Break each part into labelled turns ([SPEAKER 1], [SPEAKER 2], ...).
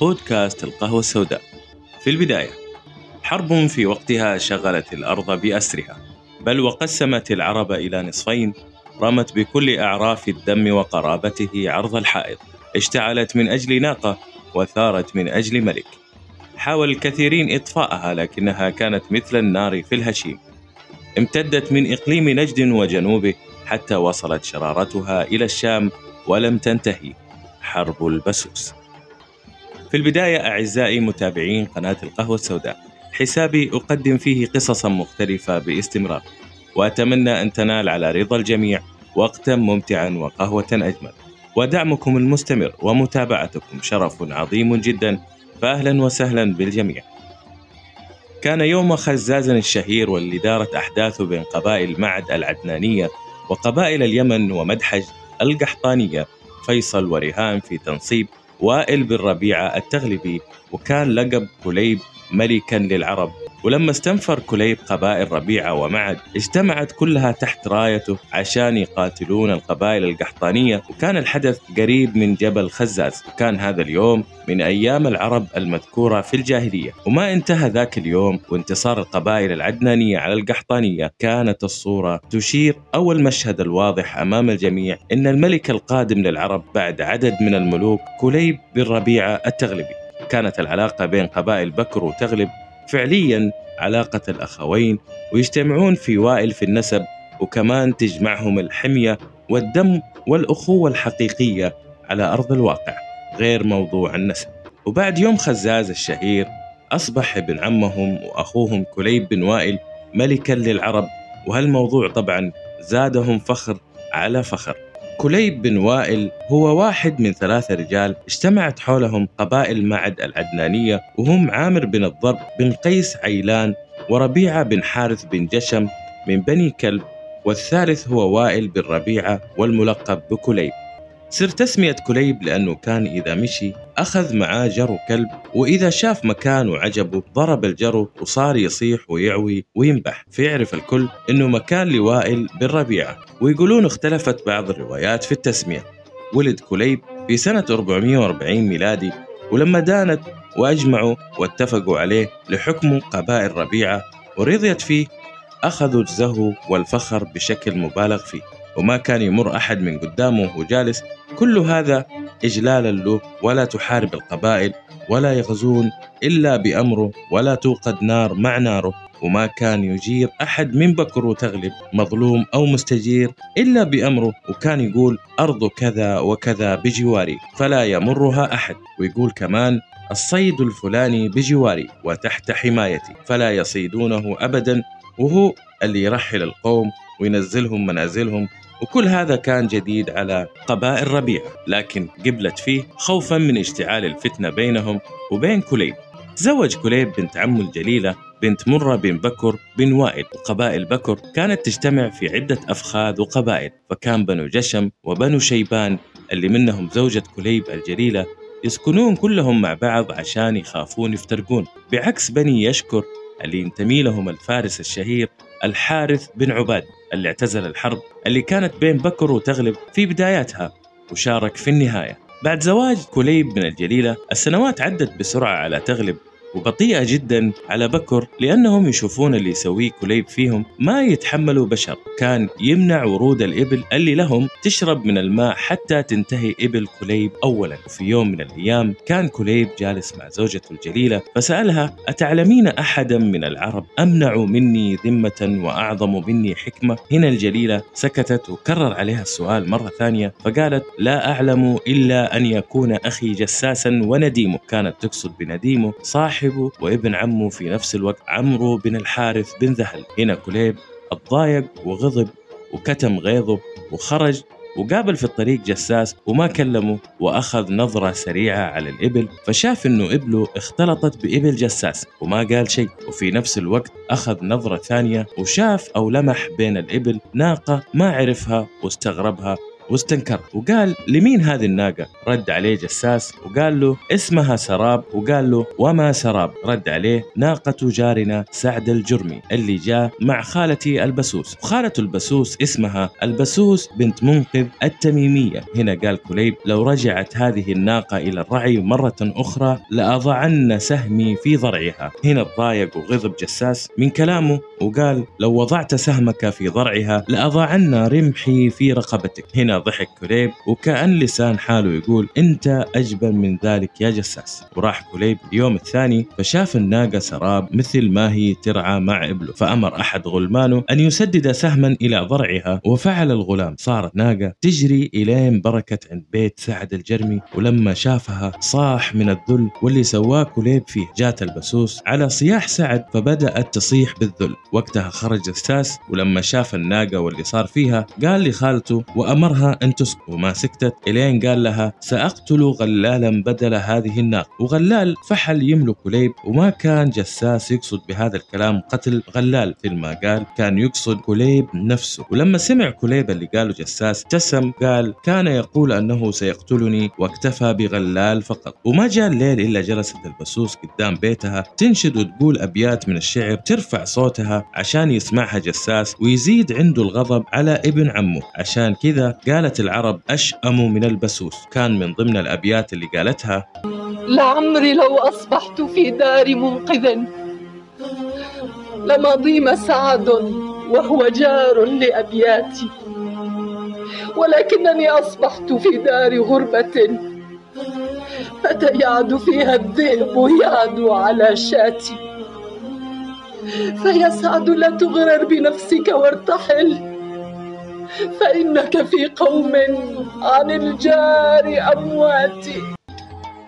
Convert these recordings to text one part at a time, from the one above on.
[SPEAKER 1] بودكاست القهوة السوداء. في البداية حرب في وقتها شغلت الأرض بأسرها بل وقسمت العرب إلى نصفين رمت بكل أعراف الدم وقرابته عرض الحائط اشتعلت من أجل ناقة وثارت من أجل ملك. حاول الكثيرين إطفاءها لكنها كانت مثل النار في الهشيم. امتدت من إقليم نجد وجنوبه حتى وصلت شرارتها إلى الشام ولم تنتهي. حرب البسوس. في البداية أعزائي متابعين قناة القهوة السوداء حسابي أقدم فيه قصصا مختلفة باستمرار وأتمنى أن تنال على رضا الجميع وقتا ممتعا وقهوة أجمل. ودعمكم المستمر ومتابعتكم شرف عظيم جدا فأهلا وسهلا بالجميع. كان يوم خزاز الشهير واللي دارت أحداثه بين قبائل معد العدنانية وقبائل اليمن ومدحج القحطانية فيصل ورهان في تنصيب وائل بن ربيعة التغلبي وكان لقب كليب ملكا للعرب. ولما استنفر كليب قبائل ربيعة ومعد اجتمعت كلها تحت رايته عشان يقاتلون القبائل القحطانية وكان الحدث قريب من جبل خزاز. وكان هذا اليوم من أيام العرب المذكورة في الجاهلية. وما انتهى ذاك اليوم وانتصار القبائل العدنانية على القحطانية كانت الصورة تشير أو المشهد الواضح أمام الجميع أن الملك القادم للعرب بعد عدد من الملوك كليب بن ربيعة التغلبي. كانت العلاقة بين قبائل بكر وتغلب فعليا علاقة الأخوين ويجتمعون في وائل في النسب وكمان تجمعهم الحمية والدم والأخوة الحقيقية على أرض الواقع غير موضوع النسب. وبعد يوم خزاز الشهير أصبح ابن عمهم وأخوهم كليب بن وائل ملكا للعرب وهالموضوع طبعا زادهم فخر على فخر. كليب بن وائل هو واحد من ثلاثة رجال اجتمعت حولهم قبائل معد العدنانية وهم عامر بن الضرب بن قيس عيلان وربيعة بن حارث بن جشم من بني كلب والثالث هو وائل بن ربيعة والملقب بكليب. سر تسمية كليب لأنه كان إذا مشي أخذ معاه جرو كلب وإذا شاف مكان وعجبه ضرب الجرو وصار يصيح ويعوي وينبح. فيعرف الكل إنه مكان لوائل بن ربيعة ويقولون اختلفت بعض الروايات في التسمية. ولد كليب في سنة 440 ميلادي ولما دانت وأجمعوا واتفقوا عليه لحكم قبائل ربيعة ورضيت فيه أخذوا الزهو والفخر بشكل مبالغ فيه. وما كان يمر أحد من قدامه وهو جالس. كل هذا إجلالا له ولا تحارب القبائل ولا يغزون إلا بأمره ولا توقد نار مع ناره. وما كان يجير أحد من بكر وتغلب مظلوم أو مستجير إلا بأمره. وكان يقول أرض كذا وكذا بجواري فلا يمرها أحد. ويقول كمان الصيد الفلاني بجواري وتحت حمايتي فلا يصيدونه أبدا. وهو اللي يرحل القوم وينزلهم منازلهم وكل هذا كان جديد على قبائل ربيع لكن قبلت فيه خوفا من اشتعال الفتنة بينهم وبين كليب. تزوج كليب بنت عمه الجليلة بنت مرة بن بكر بن وائل. وقبائل بكر كانت تجتمع في عدة أفخاذ وقبائل فكان بنو جشم وبنو شيبان اللي منهم زوجة كليب الجليلة يسكنون كلهم مع بعض عشان يخافون يفترقون. بعكس بني يشكر اللي ينتمي لهم الفارس الشهير الحارث بن عباد. اللي اعتزل الحرب اللي كانت بين بكر وتغلب في بداياتها وشارك في النهاية. بعد زواج كليب من الجليلة السنوات عدت بسرعة على تغلب وبطيئة جدا على بكر لأنهم يشوفون اللي يسويه كليب فيهم ما يتحملوا بشر. كان يمنع ورود الإبل اللي لهم تشرب من الماء حتى تنتهي إبل كليب أولا. وفي يوم من الأيام كان كليب جالس مع زوجته الجليلة فسألها أتعلمين أحدا من العرب؟ أمنع مني ذمة وأعظم مني حكمة؟ هنا الجليلة سكتت وكرر عليها السؤال مرة ثانية فقالت لا أعلم إلا أن يكون أخي جساسا ونديمه. كانت تقصد بنديمه صاحب صاحبه وابن عمه في نفس الوقت عمرو بن الحارث بن ذهل. هنا كليب اتضايق وغضب وكتم غيظه وخرج وقابل في الطريق جساس وما كلمه وأخذ نظرة سريعة على الإبل فشاف إنه إبله اختلطت بإبل جساس وما قال شيء وفي نفس الوقت أخذ نظرة ثانية وشاف أو لمح بين الإبل ناقة ما عرفها واستغربها واستنكر. وقال لمين هذه الناقة؟ رد عليه جساس وقال له اسمها سراب. وقال له وما سراب؟ رد عليه ناقة جارنا سعد الجرمي اللي جاء مع خالتي البسوس. وخالته البسوس اسمها البسوس بنت منقذ التميمية. هنا قال كليب لو رجعت هذه الناقة إلى الرعي مرة أخرى لأضعن سهمي في ضرعها. هنا تضايق وغضب جساس من كلامه وقال لو وضعت سهمك في ضرعها لأضعن رمحي في رقبتك. هنا ضحك كليب وكأن لسان حاله يقول أنت أجبن من ذلك يا جساس. وراح كليب اليوم الثاني فشاف الناقة سراب مثل ما هي ترعى مع إبله فأمر أحد غلمانه أن يسدد سهما إلى ضرعها وفعل الغلام. صارت ناقة تجري إلين بركت عند بيت سعد الجرمي ولما شافها صاح من الذل واللي سواه كليب فيه جات البسوس على صياح سعد فبدأت تصيح بالذل. وقتها خرج جساس ولما شاف الناقة واللي صار فيها قال لخالته وأمرها أن تسكت وما سكتت إلين قال لها سأقتل غلالا بدل هذه الناقة. وغلال فحل يملك كليب وما كان جساس يقصد بهذا الكلام قتل غلال. في ما قال كان يقصد كليب نفسه. ولما سمع كليب اللي قاله جساس ابتسم قال كان يقول أنه سيقتلني واكتفى بغلال فقط. وما جاء الليل إلا جلست البسوس قدام بيتها تنشد وتقول أبيات من الشعر ترفع صوتها عشان يسمعها جساس ويزيد عنده الغضب على ابن عمه. عشان كذا قالت العرب أشأم من البسوس. كان من ضمن الأبيات اللي قالتها
[SPEAKER 2] لعمري لو أصبحت في دار منقذ لما ضيم سعد وهو جار لأبياتي. ولكنني أصبحت في دار غربة فتيعد فيها الذئب يعدو على شاتي. فيا سعد لا تغرر بنفسك وارتحل. فإنك في قوم عن الجار أموات.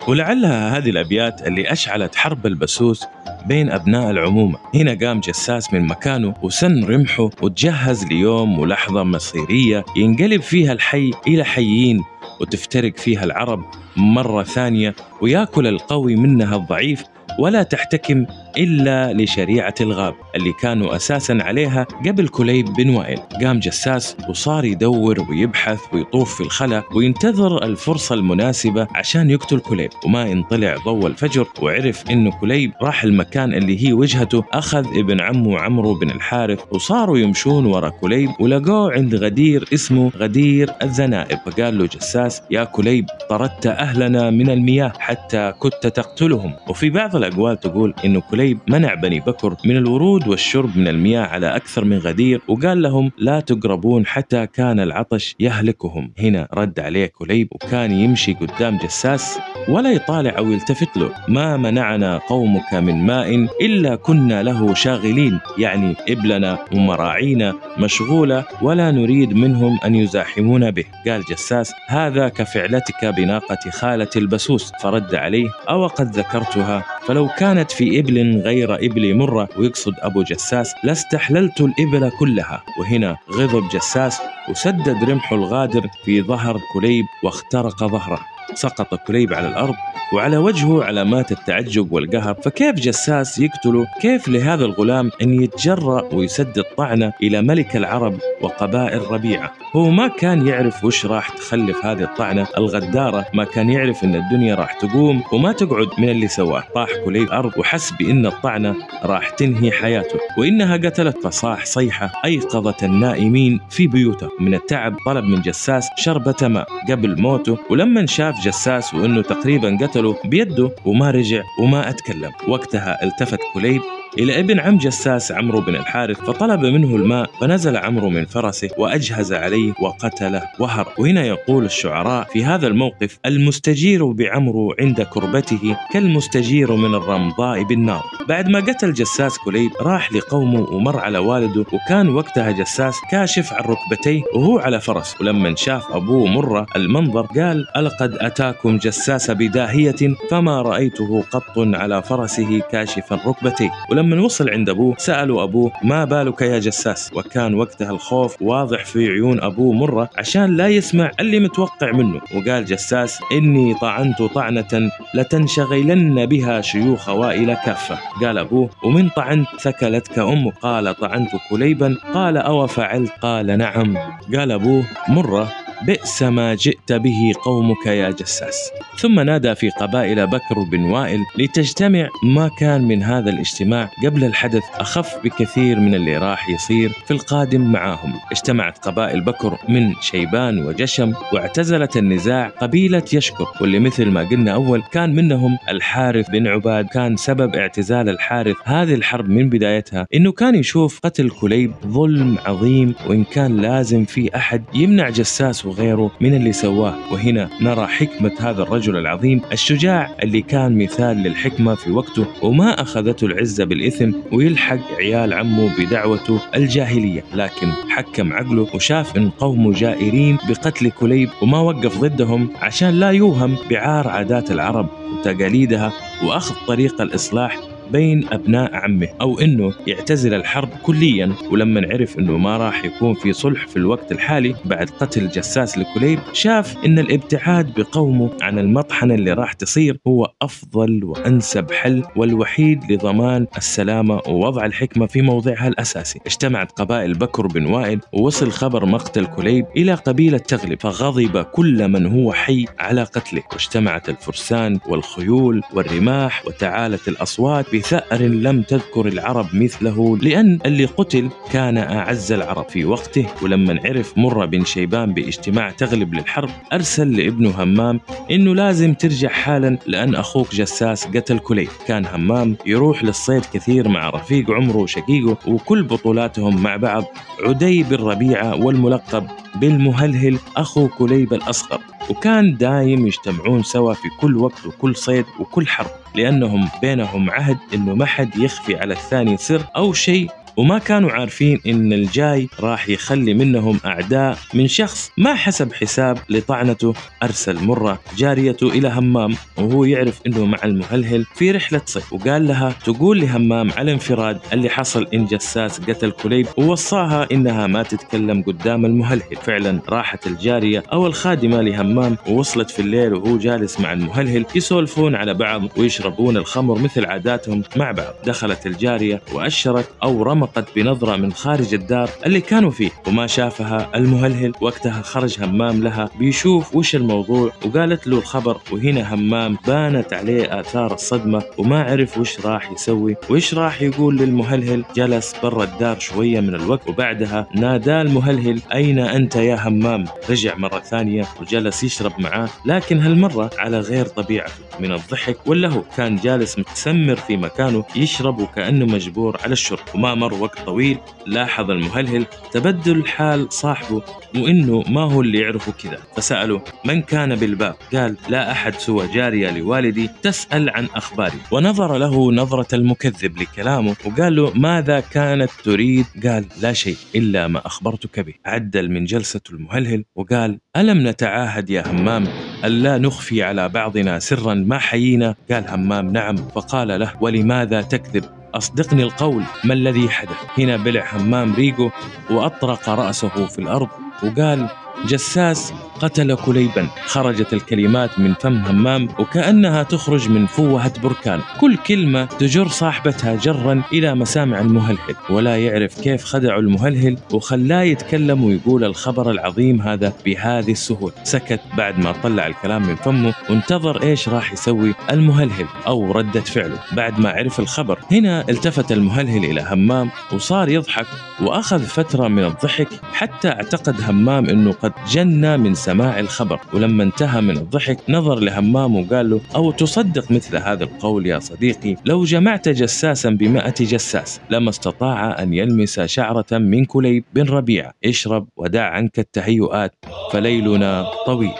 [SPEAKER 1] ولعلها هذه الأبيات اللي أشعلت حرب البسوس بين أبناء العمومة. هنا قام جساس من مكانه وسن رمحه وتجهز ليوم ولحظة مصيرية ينقلب فيها الحي إلى حيين وتفترق فيها العرب مرة ثانية ويأكل القوي منها الضعيف ولا تحتكم إلا لشريعة الغاب اللي كانوا أساسا عليها قبل كليب بن وائل. قام جساس وصار يدور ويبحث ويطوف في الخلا وينتظر الفرصة المناسبة عشان يقتل كليب. وما إن طلع ضوء الفجر وعرف إنه كليب راح المكان اللي هي وجهته. أخذ ابن عمه عمرو بن الحارث وصاروا يمشون ورا كليب ولقوه عند غدير اسمه غدير الذنائب فقال له جساس يا كليب طردت أهلنا من المياه حتى كنت تقتلهم. وفي بعض الأقوال تقول إنه كليب منع بني بكر من الورود والشرب من المياه على أكثر من غدير وقال لهم لا تقربون حتى كان العطش يهلكهم. هنا رد عليه كليب وكان يمشي قدام جساس ولا يطالع أو يلتفت له. ما منعنا قومك من ماء إلا كنا له شاغلين يعني إبلنا ومراعينا مشغولة ولا نريد منهم أن يزاحمونا به. قال جساس هذا كفعلتك بناقة خالة البسوس. فرد عليه أو قد ذكرتها؟ فلو كانت في إبل غير إبل مرة ويقصد أبو جساس لاستحللت الإبل كلها. وهنا غضب جساس وسدد رمح الغادر في ظهر كليب واخترق ظهره. سقط كليب على الأرض وعلى وجهه علامات التعجب والقهر فكيف جساس يقتله؟ كيف لهذا الغلام أن يتجرأ ويسدد طعنة إلى ملك العرب وقبائل ربيعة؟ هو ما كان يعرف وش راح تخلف هذه الطعنة الغدارة ما كان يعرف أن الدنيا راح تقوم وما تقعد من اللي سواه. طاح كليب الأرض وحس بأن الطعنة راح تنهي حياته وإنها قتلته فصاح صيحة أيقظت النائمين في بيوته. من التعب طلب من جساس شربة ماء قبل موته ولما شاف جساس وأنه تقريبا قتله بيده وما رجع وما تكلم. وقتها التفت كليب إلى ابن عم جساس عمرو بن الحارث فطلب منه الماء فنزل عمرو من فرسه وأجهز عليه وقتله وهرب. وهنا يقول الشعراء في هذا الموقف المستجير بعمرو عند كربته كالمستجير من الرمضاء بالنار. بعد ما قتل جساس كليب راح لقومه ومر على والده وكان وقتها جساس كاشف عن ركبتيه وهو على فرس. ولما شاف أبوه مرة المنظر قال ألقد أتاكم جساس بداهية فما رأيته قط على فرسه كاشفا ركبتيه. ولما وصل عند أبوه سألوا أبوه ما بالك يا جساس؟ وكان وقتها الخوف واضح في عيون أبوه مرة عشان لا يسمع اللي متوقع منه وقال جساس إني طعنت طعنة لتنشغلن بها شيوخ وائل كافة. قال أبوه ومن طعنت ثكلتك أمك قال طعنت كليبا. قال أو فعلت؟ قال نعم. قال أبوه مرة بئس ما جئت به قومك يا جساس. ثم نادى في قبائل بكر بن وائل لتجتمع ما كان من هذا الاجتماع قبل الحدث أخف بكثير من اللي راح يصير في القادم معاهم اجتمعت قبائل بكر من شيبان وجشم واعتزلت النزاع قبيلة يشكر واللي مثل ما قلنا أول كان منهم الحارث بن عباد. كان سبب اعتزال الحارث هذه الحرب من بدايتها إنه كان يشوف قتل كليب ظلم عظيم وإن كان لازم في أحد يمنع جساس وغيره من اللي سواه. وهنا نرى حكمة هذا الرجل العظيم الشجاع اللي كان مثال للحكمة في وقته وما أخذته العزة بالإثم ويلحق عيال عمه بدعوته الجاهلية. لكن حكم عقله وشاف إن قومه جائرين بقتل كليب وما وقف ضدهم عشان لا يوهم بعار عادات العرب وتقاليدها وأخذ طريق الإصلاح بين أبناء عمه أو أنه يعتزل الحرب كليا ولما عرف أنه ما راح يكون في صلح في الوقت الحالي بعد قتل جساس لكليب شاف أن الابتعاد بقومه عن المطحنة اللي راح تصير هو أفضل وأنسب حل والوحيد لضمان السلامة ووضع الحكمة في موضعها الأساسي. اجتمعت قبائل بكر بن وائل ووصل خبر مقتل كليب إلى قبيلة تغلب فغضب كل من هو حي على قتله. واجتمعت الفرسان والخيول والرماح وتعالت الأصوات بثأر لم تذكر العرب مثله لأن اللي قتل كان أعز العرب في وقته ولما عرف مرة بن شيبان باجتماع تغلب للحرب أرسل لابنه همام إنه لازم ترجع حالا لأن أخوك جساس قتل كليب. كان همام يروح للصيد كثير مع رفيق عمره وشقيقه وكل بطولاتهم مع بعض عدي بن ربيعة والملقب بالمهلهل أخو كليب الأصغر. وكان دايم يجتمعون سوا في كل وقت وكل صيد وكل حرب لأنهم بينهم عهد إنه ما حد يخفي على الثاني سر أو شيء وما كانوا عارفين إن الجاي راح يخلي منهم أعداء من شخص ما حسب حساب لطعنته أرسل مرة جاريته إلى همام وهو يعرف إنه مع المهلهل في رحلة صيد وقال لها تقول لهمام على انفراد اللي حصل إن جساس قتل كليب ووصاها إنها ما تتكلم قدام المهلهل. فعلا راحت الجارية أو الخادمة لهمام ووصلت في الليل وهو جالس مع المهلهل يسولفون على بعض ويشربون الخمر مثل عاداتهم مع بعض. دخلت الجارية وأشرت أو رمت أرقت بنظرة من خارج الدار اللي كانوا فيه وما شافها المهلهل. وقتها خرج همام لها بيشوف وش الموضوع وقالت له الخبر وهنا همام بانت عليه آثار الصدمة وما عرف وش راح يسوي وش راح يقول للمهلهل. جلس برا الدار شوية من الوقت وبعدها نادى المهلهل أين أنت يا همام؟ رجع مرة ثانية وجلس يشرب معاه. لكن هالمرة على غير طبيعته من الضحك ولا هو كان جالس متسمر في مكانه يشرب وكأنه مجبور على الشرب وما مر وقت طويل لاحظ المهلهل تبدل حال صاحبه وإنه ما هو اللي يعرفه كذا. فساله من كان بالباب؟ قال لا أحد سوى جارية لوالدي تسأل عن أخباري. ونظر له نظرة المكذب لكلامه وقال له ماذا كانت تريد؟ قال لا شيء إلا ما أخبرتك به. عدل من جلسة المهلهل وقال ألم نتعاهد يا همام ألا نخفي على بعضنا سرا ما حيينا؟ قال همام نعم. فقال له ولماذا تكذب؟ أصدقني القول ما الذي حدث؟ هنا بلع همام ريقه وأطرق رأسه في الأرض وقال جساس قتل كليبا. خرجت الكلمات من فم همام وكأنها تخرج من فوهة بركان. كل كلمة تجر صاحبتها جرا إلى مسامع المهلهل ولا يعرف كيف خدعوا المهلهل وخلاه يتكلم ويقول الخبر العظيم هذا بهذه السهولة. سكت بعد ما طلع الكلام من فمه وانتظر إيش راح يسوي المهلهل أو ردة فعله. بعد ما عرف الخبر هنا التفت المهلهل إلى همام وصار يضحك وأخذ فترة من الضحك حتى اعتقد همام إنه قد جنى من سماع الخبر ولما انتهى من الضحك نظر لهمام وقال له أو تصدق مثل هذا القول يا صديقي؟ لو جمعت جساسا بمائة جساس لما استطاع أن يلمس شعرة من كليب بن ربيعة اشرب ودع عنك التهيؤات فليلنا طويل.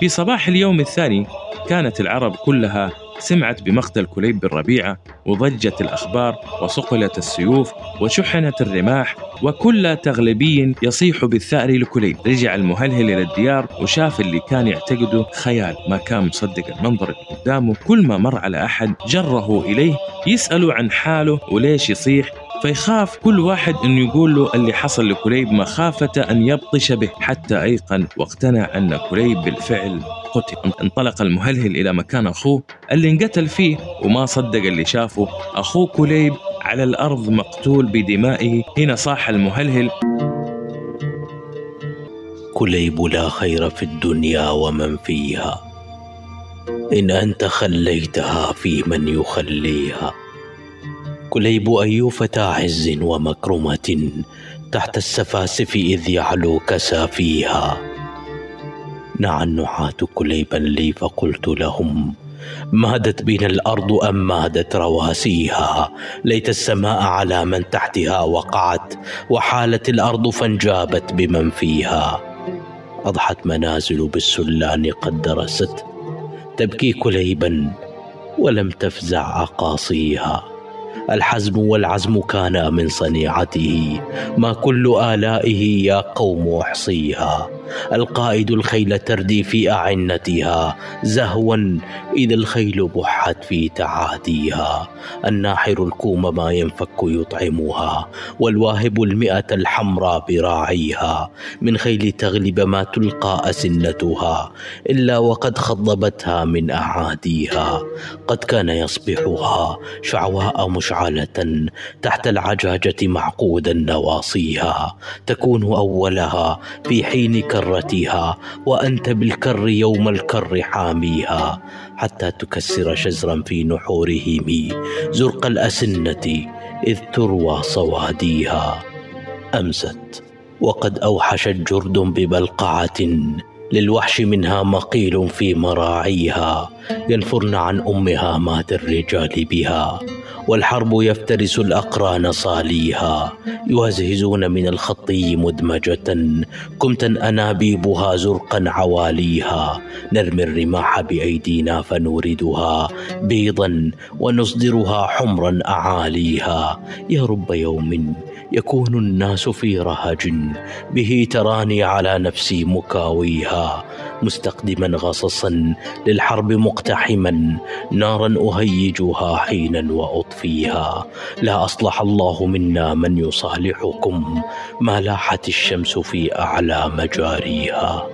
[SPEAKER 1] في صباح اليوم الثاني كانت العرب كلها سمعت بمقتل كليب بن ربيعة وضجت الأخبار وصقلت السيوف وشحنت الرماح وكل تغلبي يصيح بالثأر لكليب. رجع المهلهل إلى الديار وشاف اللي كان يعتقده خيال. ما كان مصدق المنظر اللي قدامه كل ما مر على أحد جره إليه يسأله عن حاله وليش يصيح؟ فيخاف كل واحد انه يقول له اللي حصل لكليب مخافة أن يبطش به حتى أيقن واقتنع أن كليب بالفعل قتل. انطلق المهلهل إلى مكان أخوه اللي انقتل فيه وما صدق اللي شافه. أخوه كليب على الأرض مقتول بدمائه. هنا صاح المهلهل.
[SPEAKER 3] كليب لا خير في الدنيا ومن فيها. إن أنت خليتها في من يخليها. كليب أي فتى عز ومكرمة تحت السفاسف إذ يعلو كسافيها نعى النعاة كليبا لي فقلت لهم مادت بنا الأرض أم مادت رواسيها؟ ليت السماء على من تحتها وقعت وحالت الأرض فانجابت بمن فيها. أضحت منازل بالسلان قد درست تبكي كليبا ولم تفزع أقاصيها. الحزم والعزم كانا من صنيعته ما كل آلائه يا قوم أحصيها. القائد الخيل تردي في أعنتها زهوا إذا الخيل بحت في تعاديها الناحر الكوم ما ينفك يطعمها والواهب المئة الحمراء براعيها. من خيل تغلب ما تلقى أسنتها إلا وقد خضبتها من أعاديها. قد كان يصبحها شعواء مشعلة تحت العجاجة معقودا نواصيها. تكون أولها في حين كرتها وأنت بالكر يوم الكر حاميها حتى تكسر شزرا في نحورهم زرق الأسنة إذ تروى صواديها. أمست وقد أوحشت جرد ببلقعة للوحش منها مقيل في مراعيها. ينفرن عن أمها مات الرجال بها. والحرب يفترس الأقران صاليها. يهزهزون من الخطي مدمجة. كمتا أنابيبها زرقا عواليها. نرمي الرماح بأيدينا فنوردها بيضا. ونصدرها حمرا أعاليها. يا رب يوم يكون الناس في رهج. به تراني على نفسي مكاويها مستقدما غصصا للحرب مقتحما نارا أهيجها حينا وأطفيها. لا أصلح الله منا من يصالحكم ما لاحت الشمس في أعلى مجاريها.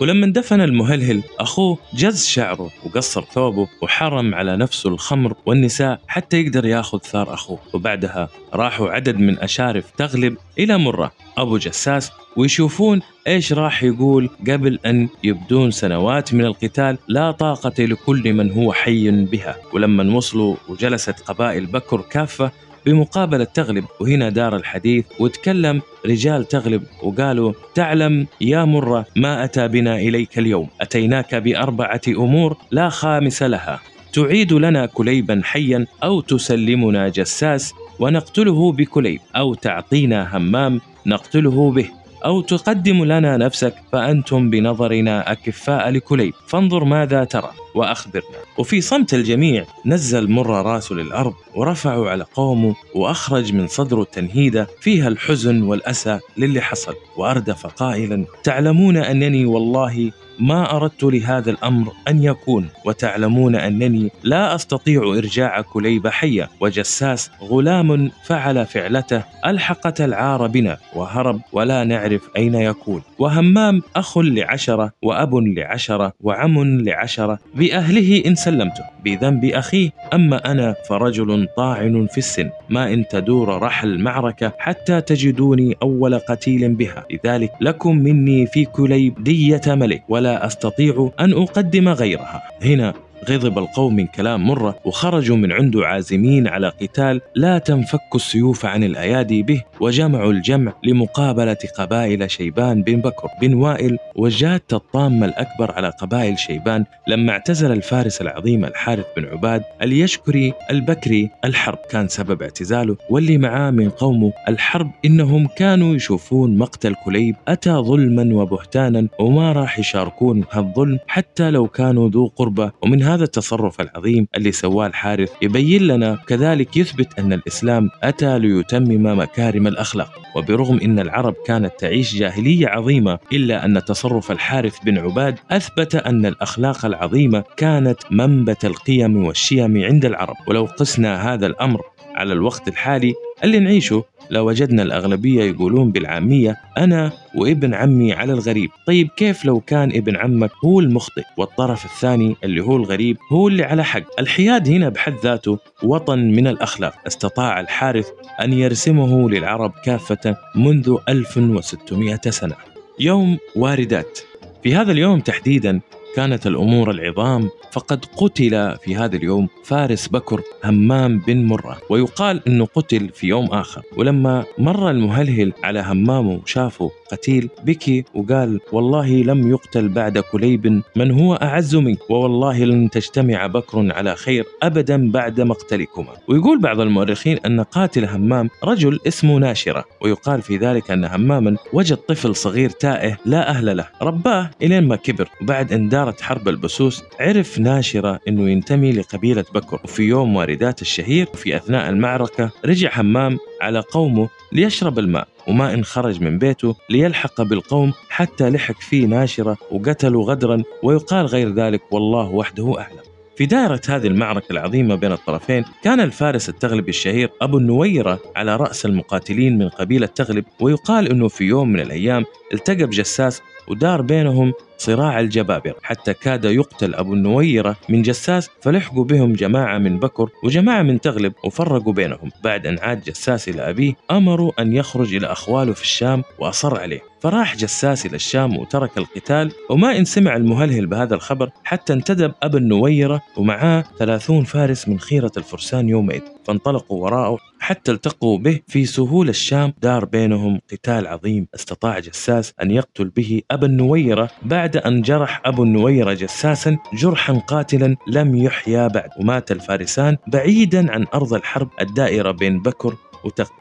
[SPEAKER 1] ولما اندفن المهلهل أخوه جز شعره وقصر ثوبه وحرم على نفسه الخمر والنساء حتى يقدر ياخذ ثار أخوه. وبعدها راحوا عدد من أشارف تغلب إلى مرة. أبو جساس ويشوفون إيش راح يقول قبل أن يبدون سنوات من القتال لا طاقة لكل من هو حي بها. ولما وصلوا وجلست قبائل بكر كافة بمقابلة تغلب وهنا دار الحديث وتكلم رجال تغلب وقالوا تعلم يا مرة ما أتى بنا إليك اليوم أتيناك بأربعة أمور لا خامس لها. تعيد لنا كليبا حيا أو تسلمنا جساس ونقتله بكليب أو تعطينا همام نقتله به. أو تقدم لنا نفسك فأنتم بنظرنا أكفاء لكليب. فانظر ماذا ترى وأخبرنا. وفي صمت الجميع نزل مر راسه للأرض ورفعوا على قومه وأخرج من صدره تنهيدة فيها الحزن والأسى للي حصل. وأردف قائلا تعلمون أنني والله ما أردت لهذا الأمر أن يكون وتعلمون أنني لا أستطيع إرجاع كليب حيا وجساس غلام فعل فعلته الحقت العار بنا وهرب ولا نعرف أين يكون. وهمام أخ لعشرة وأب لعشرة وعم لعشرة بأهله إن سلمته. بذنب أخيه. أما أنا فرجل طاعن في السن. ما إن تدور رحل المعركة حتى تجدوني أول قتيل بها. لذلك لكم مني في كليب ديه ملك. ولا أستطيع أن أقدم غيرها. هنا غضب القوم من كلام مرة وخرجوا من عنده عازمين على قتال لا تنفك السيوف عن الأيادي به وجمعوا الجمع لمقابلة قبائل شيبان بن بكر بن وائل وجات الطامة الأكبر على قبائل شيبان لما اعتزل الفارس العظيم الحارث بن عباد اليشكري البكري الحرب. كان سبب اعتزاله واللي معاه من قومه الحرب إنهم كانوا يشوفون مقتل كليب أتى ظلما وبهتانا وما راح يشاركون هالظلم حتى لو كانوا ذو قربة ومن هذا التصرف العظيم اللي سواه الحارث يبين لنا كذلك يثبت أن الإسلام أتى ليتمم مكارم الأخلاق وبرغم أن العرب كانت تعيش جاهلية عظيمة إلا أن تصرف الحارث بن عباد أثبت أن الأخلاق العظيمة كانت منبت القيم والشيم عند العرب. ولو قسنا هذا الأمر على الوقت الحالي اللي نعيشه لوجدنا الأغلبية يقولون بالعامية أنا وابن عمي على الغريب. طيب كيف لو كان ابن عمك هو المخطئ والطرف الثاني اللي هو الغريب هو اللي على حق؟ الحياد هنا بحد ذاته وطن من الأخلاق. استطاع الحارث أن يرسمه للعرب كافة منذ 1600 سنة. يوم واردات. في هذا اليوم تحديدا كانت الأمور العظام فقد قتل في هذا اليوم فارس بكر همام بن مرة ويقال أنه قتل في يوم آخر. ولما مر المهلهل على همام وشافه قتيل بكي وقال والله لم يقتل بعد كليب من هو أعز منك؟ ووالله لن تجتمع بكر على خير أبدا بعد مقتلكما ويقول بعض المؤرخين أن قاتل همام رجل اسمه ناشرة ويقال في ذلك أن هماما وجد طفل صغير تائه لا أهل له رباه إلين ما كبر وبعد أن دارت حرب البسوس عرف ناشرة أنه ينتمي لقبيلة بكر. وفي يوم واردات الشهير في أثناء المعركة رجع همام على قومه ليشرب الماء. وما إن خرج من بيته ليلحق بالقوم حتى لحق فيه ناشرة وقتلوا غدرا ويقال غير ذلك والله وحده أعلم. في دائرة هذه المعركة العظيمة بين الطرفين كان الفارس التغلبي الشهير أبو النويرة على رأس المقاتلين من قبيلة تغلب ويقال أنه في يوم من الأيام التقى بجساس ودار بينهم صراع الجبابرة. حتى كاد يقتل أبو النويرة من جساس فلحقوا بهم جماعة من بكر وجماعة من تغلب وفرقوا بينهم. بعد أن عاد جساس إلى أبيه أمروا أن يخرج إلى أخواله في الشام وأصر عليه. فراح جساس إلى الشام وترك القتال وما إن سمع المهلهل بهذا الخبر حتى انتدب أبا النويرة ومعاه ثلاثون فارس من خيرة الفرسان يومئذ. فانطلقوا وراءه حتى التقوا به في سهول الشام دار بينهم قتال عظيم. استطاع جساس أن يقتل به أبا النويرة بعد أن جرح أبو النويرة جساسا جرحا قاتلا لم يحيا بعد. ومات الفارسان بعيدا عن أرض الحرب الدائرة بين بكر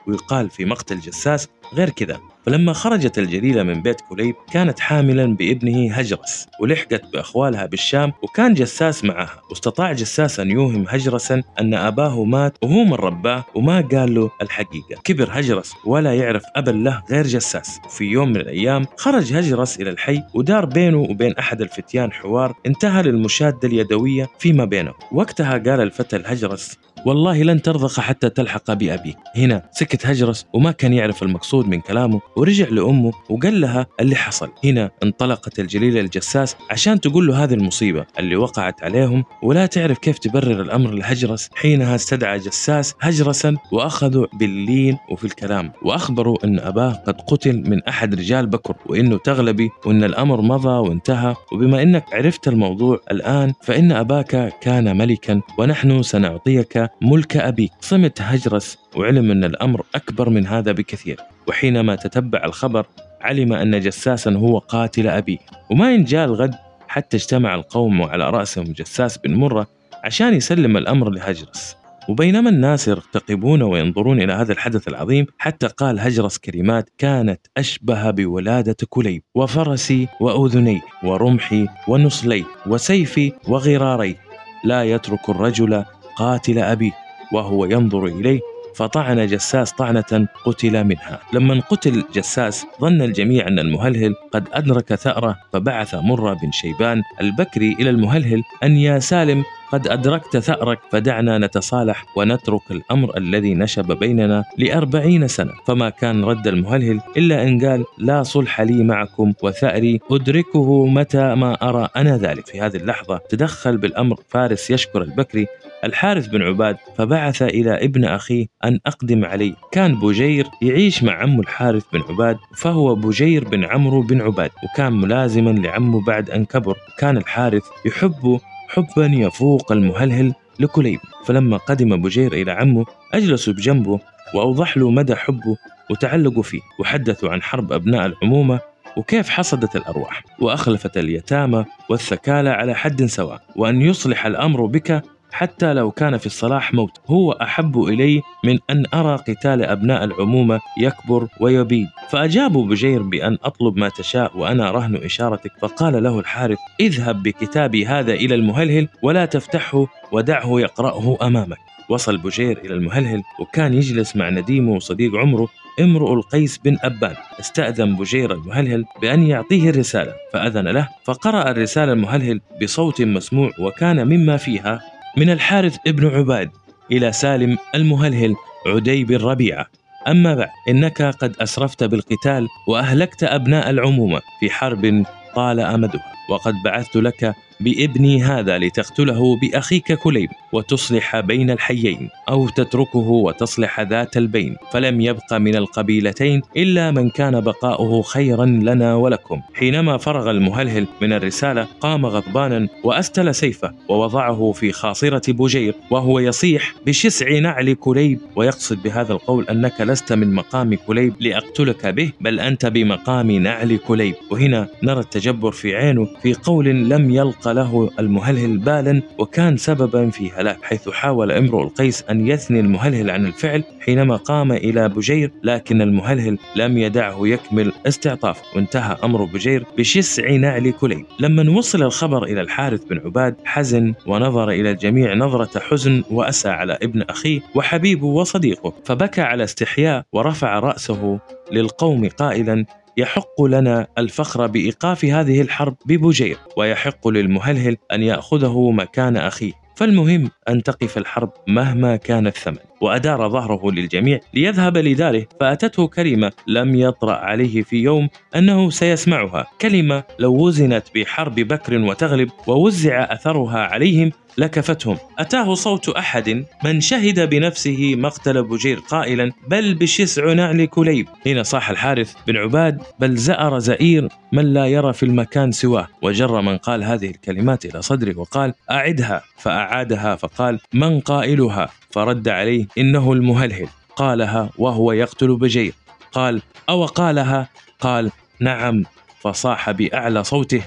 [SPEAKER 1] ويقال في مقتل جساس غير كذا. فلما خرجت الجليلة من بيت كليب كانت حاملا بابنه هجرس ولحقت بأخوالها بالشام وكان جساس معها. واستطاع جساس أن يوهم هجرسا أن أباه مات وهو من رباه وما قال له الحقيقة. كبر هجرس ولا يعرف أبا له غير جساس. في يوم من الأيام خرج هجرس إلى الحي ودار بينه وبين أحد الفتيان حوار انتهى للمشادة اليدوية فيما بينه. وقتها قال الفتى الهجرس والله لن ترضخ حتى تلحق بأبيك. هنا سكت هجرس وما كان يعرف المقصود من كلامه ورجع لأمه وقال لها اللي حصل. هنا انطلقت الجليلة الجساس عشان تقول له هذه المصيبة اللي وقعت عليهم ولا تعرف كيف تبرر الأمر لهجرس. حينها استدعى جساس هجرسا وأخذوا باللين وفي الكلام وأخبروا أن أباه قد قتل من أحد رجال بكر وإنه تغلبي وأن الأمر مضى وانتهى. وبما أنك عرفت الموضوع الآن فإن أباك كان ملكا ونحن سنعطيك ملك أبيك. صمت هجرس وعلم أن الأمر أكبر من هذا بكثير. وحينما تتبع الخبر علم أن جساسا هو قاتل أبيه وما إن جاء الغد حتى اجتمع القوم وعلى رأسهم جساس بن مرة عشان يسلم الأمر لهجرس. وبينما الناس يرتقبون وينظرون إلى هذا الحدث العظيم حتى قال هجرس كلمات كانت أشبه بولادة كليب وفرسي وأذني ورمحي ونصلي وسيفي وغراري. لا يترك الرجل قاتل أبيه وهو ينظر إليه فطعن جساس طعنة قتل منها. لما قتل جساس ظن الجميع أن المهلهل قد أدرك ثأره فبعث مرة بن شيبان البكري إلى المهلهل أن يا سالم قد أدركت ثأرك فدعنا نتصالح ونترك الأمر الذي نشب بيننا لأربعين سنة. فما كان رد المهلهل إلا أن قال لا صلح لي معكم وثأري أدركه متى ما أرى أنا ذلك. في هذه اللحظة تدخل بالأمر فارس يشكر البكري الحارث بن عباد فبعث إلى ابن أخيه أن أقدم عليه. كان بجير يعيش مع عمه الحارث بن عباد فهو بجير بن عمرو بن عباد وكان ملازما لعمه بعد أن كبر. كان الحارث يحبه حبا يفوق المهلهل لكليب. فلما قدم بجير إلى عمه أجلسوا بجنبه وأوضح له مدى حبه وتعلقوا فيه وحدثوا عن حرب أبناء العمومة وكيف حصدت الأرواح وأخلفت اليتامى والثكالى على حد سواء وأن يصلح الأمر بك حتى لو كان في الصلاح موت هو أحب إلي من أن أرى قتال أبناء العمومة يكبر ويبيد. فأجابوا بجير بأن أطلب ما تشاء وأنا رهن إشارتك فقال له الحارث اذهب بكتابي هذا إلى المهلهل ولا تفتحه ودعه يقرأه أمامك. وصل بجير إلى المهلهل وكان يجلس مع نديمه وصديق عمره امرؤ القيس بن أبان. استأذن بجير المهلهل بأن يعطيه الرسالة فأذن له فقرأ الرسالة المهلهل بصوت مسموع وكان مما فيها من الحارث ابن عباد إلى سالم المهلهل عدي بن ربيعة أما بعد إنك قد أسرفت بالقتال وأهلكت أبناء العمومة في حرب طال أمدها. وقد بعثت لك بابني هذا لتقتله بأخيك كليب وتصلح بين الحيين أو تتركه وتصلح ذات البين فلم يبق من القبيلتين إلا من كان بقاؤه خيرا لنا ولكم. حينما فرغ المهلهل من الرسالة قام غضبانا وأستل سيفه ووضعه في خاصرة بجير وهو يصيح بشسع نعل كليب ويقصد بهذا القول أنك لست من مقام كليب لأقتلك به بل أنت بمقام نعل كليب. وهنا نرى التجبر في عينه في قول لم يلقى له المهلهل بالا وكان سببا في هلاك حيث حاول امرؤ القيس أن يثني المهلهل عن الفعل حينما قام إلى بجير لكن المهلهل لم يدعه يكمل استعطاف. وانتهى أمر بجير بشسع نعل كليب لما وصل الخبر إلى الحارث بن عباد حزن ونظر إلى الجميع نظرة حزن وأسى على ابن أخيه وحبيبه وصديقه فبكى على استحياء ورفع رأسه للقوم قائلا يحق لنا الفخر بإيقاف هذه الحرب ببجير ويحق للمهلهل أن يأخذه مكان أخيه. فالمهم أن تقف الحرب مهما كان الثمن. وأدار ظهره للجميع ليذهب لداره فأتته كلمة لم يطرأ عليه في يوم أنه سيسمعها. كلمة لو وزنت بحرب بكر وتغلب ووزع أثرها عليهم لكفتهم. أتاه صوت أحد من شهد بنفسه مقتل بجير قائلا بل بشسع نعل كليب. حين صاح الحارث بن عباد بل زأر زئير من لا يرى في المكان سواه. وجر من قال هذه الكلمات إلى صدره وقال أعدها. فأعادها فقال من قائلها؟ فرد عليه إنه المهلهل. قالها وهو يقتل بجير. قال أو قالها؟ قال نعم. فصاح بأعلى صوته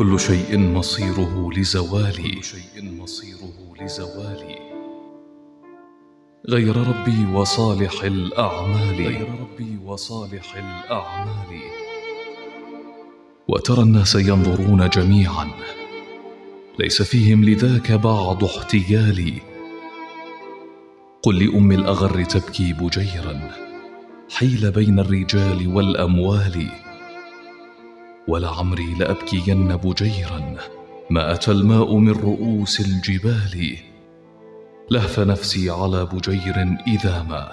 [SPEAKER 4] كل شيء مصيره لزوالي. كل شيء مصيره لزوالي. غير ربي وصالح الأعمال. غير ربي وصالح الأعمال. وترى الناس ينظرون جميعا. ليس فيهم لذاك بعض احتيالي. قل لأم الأغر تبكي بجيرا. حيل بين الرجال والأموال. ولعمري لأبكين بجيرا ما أتى الماء من رؤوس الجبال. لهف نفسي على بجير إذا ما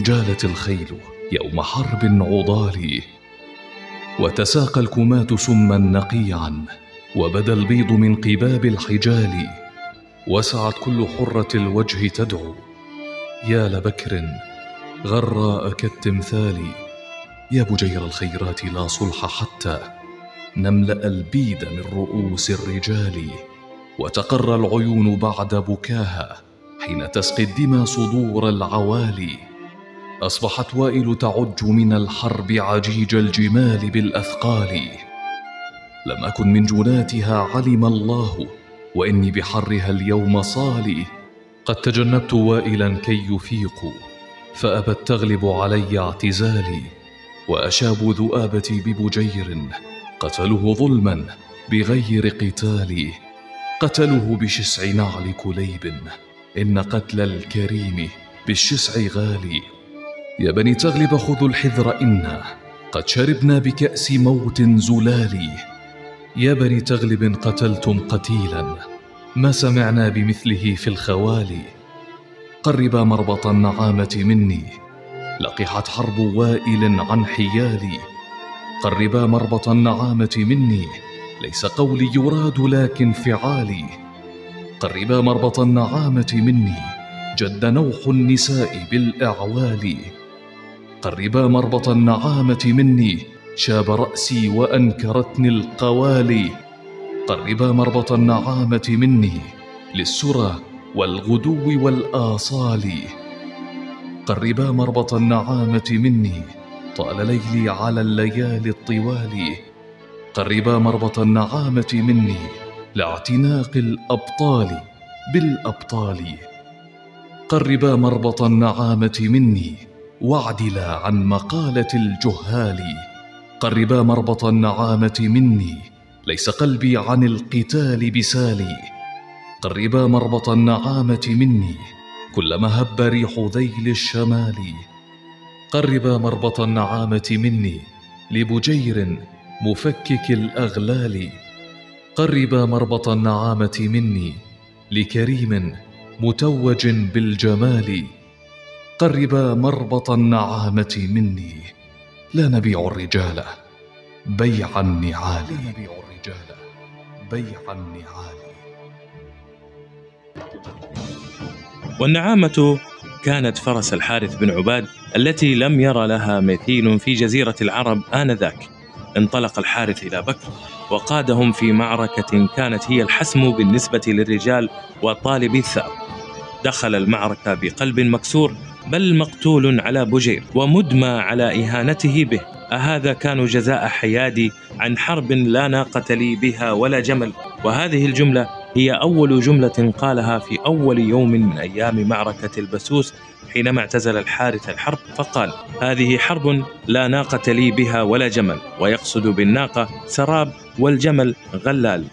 [SPEAKER 4] جالت الخيل يوم حرب عضال. وتساقى الكمات سما نقيعا وبدا البيض من قباب الحجال. وسعت كل حرة الوجه تدعو. يا لبكر غراء كالتمثال يا بجير الخيرات لا صلح حتى نملأ البيد من رؤوس الرجال وتقر العيون بعد بكاها حين تسقي الدمى صدور العوالي. أصبحت وائل تعج من الحرب عجيج الجمال بالأثقال. لم أكن من جناتها علم الله وإني بحرها اليوم صالي. قد تجنبت وائلا كي يفيقوا فابت تغلب علي اعتزالي. وأشابوا ذؤابتي ببجير قتلوه ظلما بغير قتال قتلوه بشسع نعل كليب إن قتل الكريم بالشسع غالي يا بني تغلب خذوا الحذر إنا قد شربنا بكأس موت زلالي يا بني تغلب قتلتم قتيلا ما سمعنا بمثله في الخوالي قربا مربط النعامة مني لقحت حرب وائل عن حيالي. قربا مربط النعامة مني ليس قولي يراد لكن فعالي. قربا مربط النعامة مني جد نوح النساء بالإعوال. قربا مربط النعامة مني شاب رأسي وأنكرتني القوالي قربا مربط النعامة مني للسرى والغدو والآصال. قربا مربط النعامة مني طال ليلي على الليالي الطوال. قربا مربط النعامة مني لاعتناق الأبطال بالأبطال. قربا مربط النعامة مني واعدلا عن مقالة الجهال. قربا مربط النعامة مني ليس قلبي عن القتال بسالي. قربا مربط النعامة مني كلما هب ريح ذيل الشمال قربا مربط النعامة مني لبجير مفكك الأغلال. قربا مربط النعامة مني لكريم متوج بالجمال. قربا مربط النعامة مني لا نبيع الرجال بيع النعال. لا نبيع الرجال بيع النعال.
[SPEAKER 1] والنعامة كانت فرس الحارث بن عباد التي لم ير لها مثيل في جزيرة العرب آنذاك. انطلق الحارث إلى بكر وقادهم في معركة كانت هي الحسم بالنسبة للرجال وطالب الثأر. دخل المعركة بقلب مكسور بل مقتول على بجير ومدمى على إهانته به. أهذا كان جزاء حيادي عن حرب لا ناقة لي بها ولا جمل. وهذه الجملة هي أول جملة قالها في أول يوم من أيام معركة البسوس حينما اعتزل الحارث الحرب فقال هذه حرب لا ناقة لي بها ولا جمل ويقصد بالناقة سراب والجمل غلال.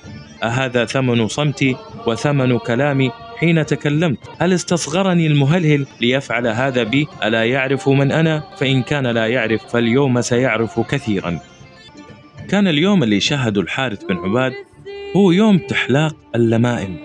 [SPEAKER 1] أهذا ثمن صمتي وثمن كلامي حين تكلمت. هل استصغرني المهلهل ليفعل هذا بي؟ ألا يعرف من أنا؟ فإن كان لا يعرف فاليوم سيعرف كثيرا. كان اليوم اللي شاهده الحارث بن عباد هو يوم تحلاق اللمائم.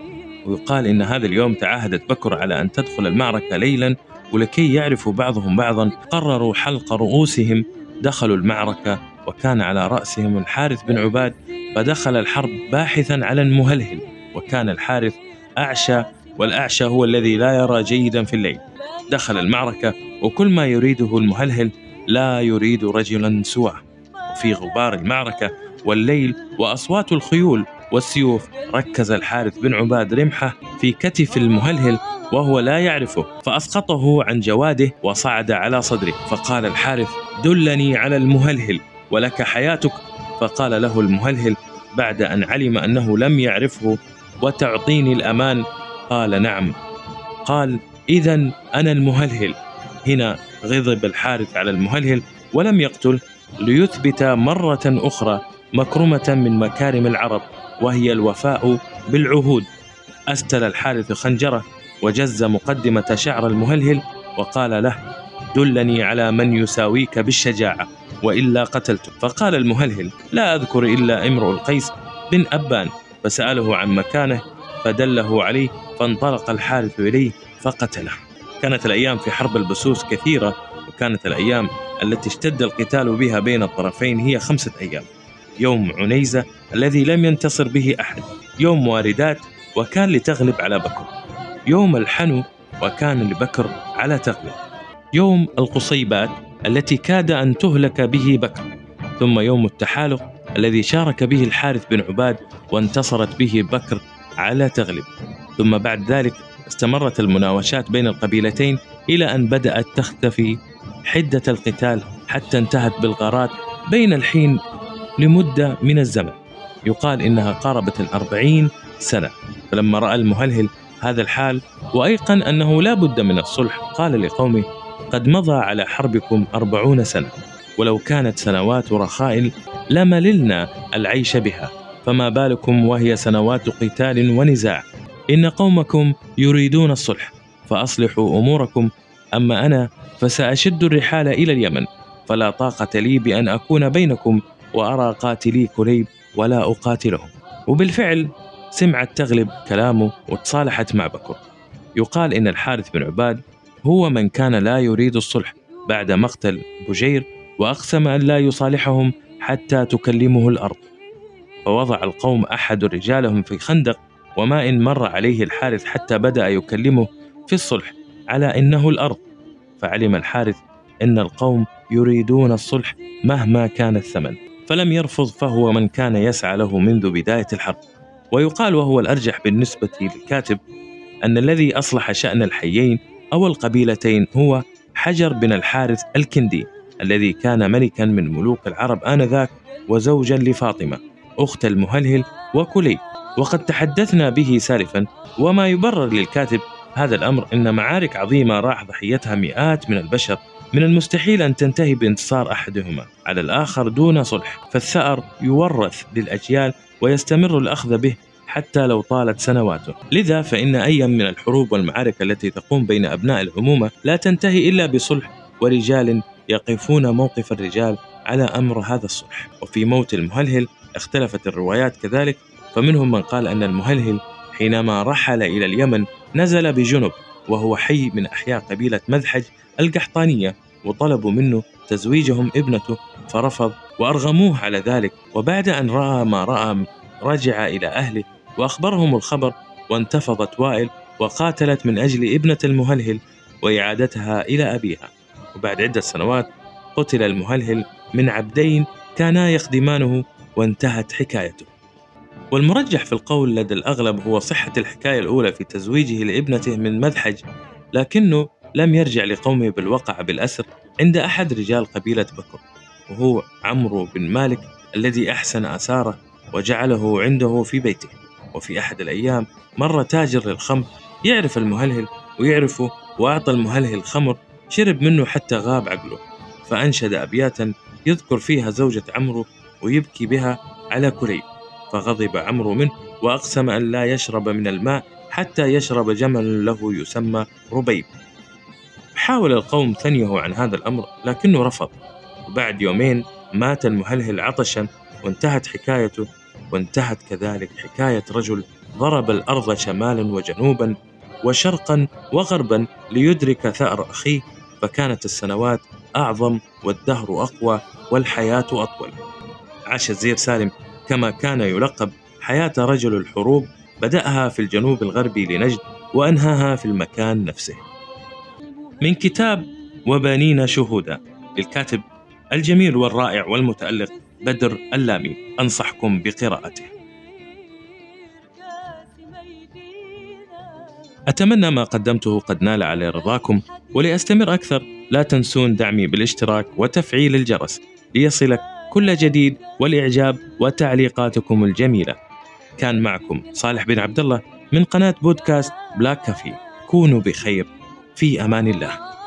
[SPEAKER 1] ويقال إن هذا اليوم تعاهدت بكر على أن تدخل المعركة ليلا ولكي يعرفوا بعضهم بعضا. قرروا حلق رؤوسهم دخلوا المعركة وكان على رأسهم الحارث بن عباد فدخل الحرب باحثا على المهلهل. وكان الحارث أعشى والأعشى هو الذي لا يرى جيدا في الليل. دخل المعركة وكل ما يريده المهلهل لا يريد رجلا سواه. وفي غبار المعركة والليل وأصوات الخيول والسيوف. ركز الحارث بن عباد رمحة في كتف المهلهل وهو لا يعرفه فأسقطه عن جواده وصعد على صدره فقال الحارث دلني على المهلهل ولك حياتك. فقال له المهلهل بعد أن علم أنه لم يعرفه وتعطيني الأمان. قال نعم. قال إذا أنا المهلهل. هنا غضب الحارث على المهلهل ولم يقتل ليثبت مرة أخرى مكرمة من مكارم العرب. وهي الوفاء بالعهود. أستل الحارث خنجرة وجز مقدمة شعر المهلهل وقال له دلني على من يساويك بالشجاعة وإلا قتلت. فقال المهلهل لا أذكر إلا امرؤ القيس بن أبان. فسأله عن مكانه فدله عليه فانطلق الحارث إليه فقتله. كانت الأيام في حرب البسوس كثيرة وكانت الأيام التي اشتد القتال بها بين الطرفين هي خمسة أيام. يوم عنيزة الذي لم ينتصر به أحد يوم واردات وكان لتغلب على بكر يوم الحنو وكان لبكر على تغلب يوم القصيبات التي كاد أن تهلك به بكر ثم يوم التحالف الذي شارك به الحارث بن عباد وانتصرت به بكر على تغلب ثم بعد ذلك استمرت المناوشات بين القبيلتين إلى أن بدأت تختفي حدة القتال حتى انتهت بالغارات بين الحين لمدة من الزمن. يقال إنها قاربت الأربعين سنة. فلما رأى المهلهل هذا الحال وأيقن أنه لا بد من الصلح قال لقومه قد مضى على حربكم أربعون سنة. ولو كانت سنوات رخاء لمللنا العيش بها. فما بالكم وهي سنوات قتال ونزاع. إن قومكم يريدون الصلح فأصلحوا أموركم. أما أنا فسأشد الرحال إلى اليمن. فلا طاقة لي بأن أكون بينكم وأرى قاتلي كليب ولا أقاتلهم. وبالفعل سمعت تغلب كلامه وتصالحت مع بكر. يقال إن الحارث بن عباد هو من كان لا يريد الصلح بعد مقتل بجير وأقسم أن لا يصالحهم حتى تكلمه الأرض. فوضع القوم أحد رجالهم في خندق وما إن مر عليه الحارث حتى بدأ يكلمه في الصلح على إنه الأرض. فعلم الحارث إن القوم يريدون الصلح مهما كان الثمن. فلم يرفض فهو من كان يسعى له منذ بداية الحرب. ويقال وهو الأرجح بالنسبة للكاتب أن الذي أصلح شأن الحيين أو القبيلتين هو حجر بن الحارث الكندي الذي كان ملكا من ملوك العرب آنذاك وزوجا لفاطمة أخت المهلهل وكلي. وقد تحدثنا به سالفا وما يبرر للكاتب هذا الأمر إن معارك عظيمة راح ضحيتها مئات من البشر من المستحيل أن تنتهي بانتصار أحدهما على الآخر دون صلح. فالثأر يورث للأجيال ويستمر الأخذ به حتى لو طالت سنواته. لذا فإن أي من الحروب والمعارك التي تقوم بين أبناء العمومة لا تنتهي إلا بصلح ورجال يقفون موقف الرجال على أمر هذا الصلح. وفي موت المهلهل اختلفت الروايات كذلك فمنهم من قال أن المهلهل حينما رحل إلى اليمن نزل بجنب وهو حي من أحياء قبيلة مذحج القحطانية وطلبوا منه تزويجهم ابنته فرفض وأرغموه على ذلك. وبعد أن رأى ما رأى رجع إلى أهله وأخبرهم الخبر وانتفضت وائل وقاتلت من أجل ابنة المهلهل وإعادتها إلى أبيها. وبعد عدة سنوات قتل المهلهل من عبدين كانا يخدمانه وانتهت حكايته. والمرجح في القول لدى الأغلب هو صحة الحكاية الأولى في تزويجه لابنته من مذحج لكنه لم يرجع لقومه بالوقع بالأسر عند أحد رجال قبيلة بكر وهو عمرو بن مالك الذي أحسن آثاره وجعله عنده في بيته. وفي أحد الأيام مر تاجر للخمر يعرف المهلهل ويعرفه وأعطى المهلهل خمر شرب منه حتى غاب عقله فأنشد أبياتا يذكر فيها زوجة عمرو ويبكي بها على كليب فغضب عمرو منه وأقسم أن لا يشرب من الماء حتى يشرب جمل له يسمى ربيب. حاول القوم ثنيه عن هذا الأمر لكنه رفض. وبعد يومين مات المهلهل عطشا وانتهت حكايته وانتهت كذلك حكاية رجل ضرب الأرض شمالا وجنوبا وشرقا وغربا ليدرك ثأر أخيه فكانت السنوات أعظم والدهر أقوى والحياة أطول. عاش الزير سالم كما كان يلقب حياة رجل الحروب بدأها في الجنوب الغربي لنجد وأنهاها في المكان نفسه. من كتاب وبانينا شهودا للكاتب الجميل والرائع والمتألق بدر اللامي أنصحكم بقراءته. أتمنى ما قدمته قد نال على رضاكم ولأستمر أكثر. لا تنسون دعمي بالاشتراك وتفعيل الجرس ليصلك كل جديد والإعجاب وتعليقاتكم الجميلة. كان معكم صالح بن عبد الله من قناة بودكاست بلاك كافي. كونوا بخير. في أمان الله.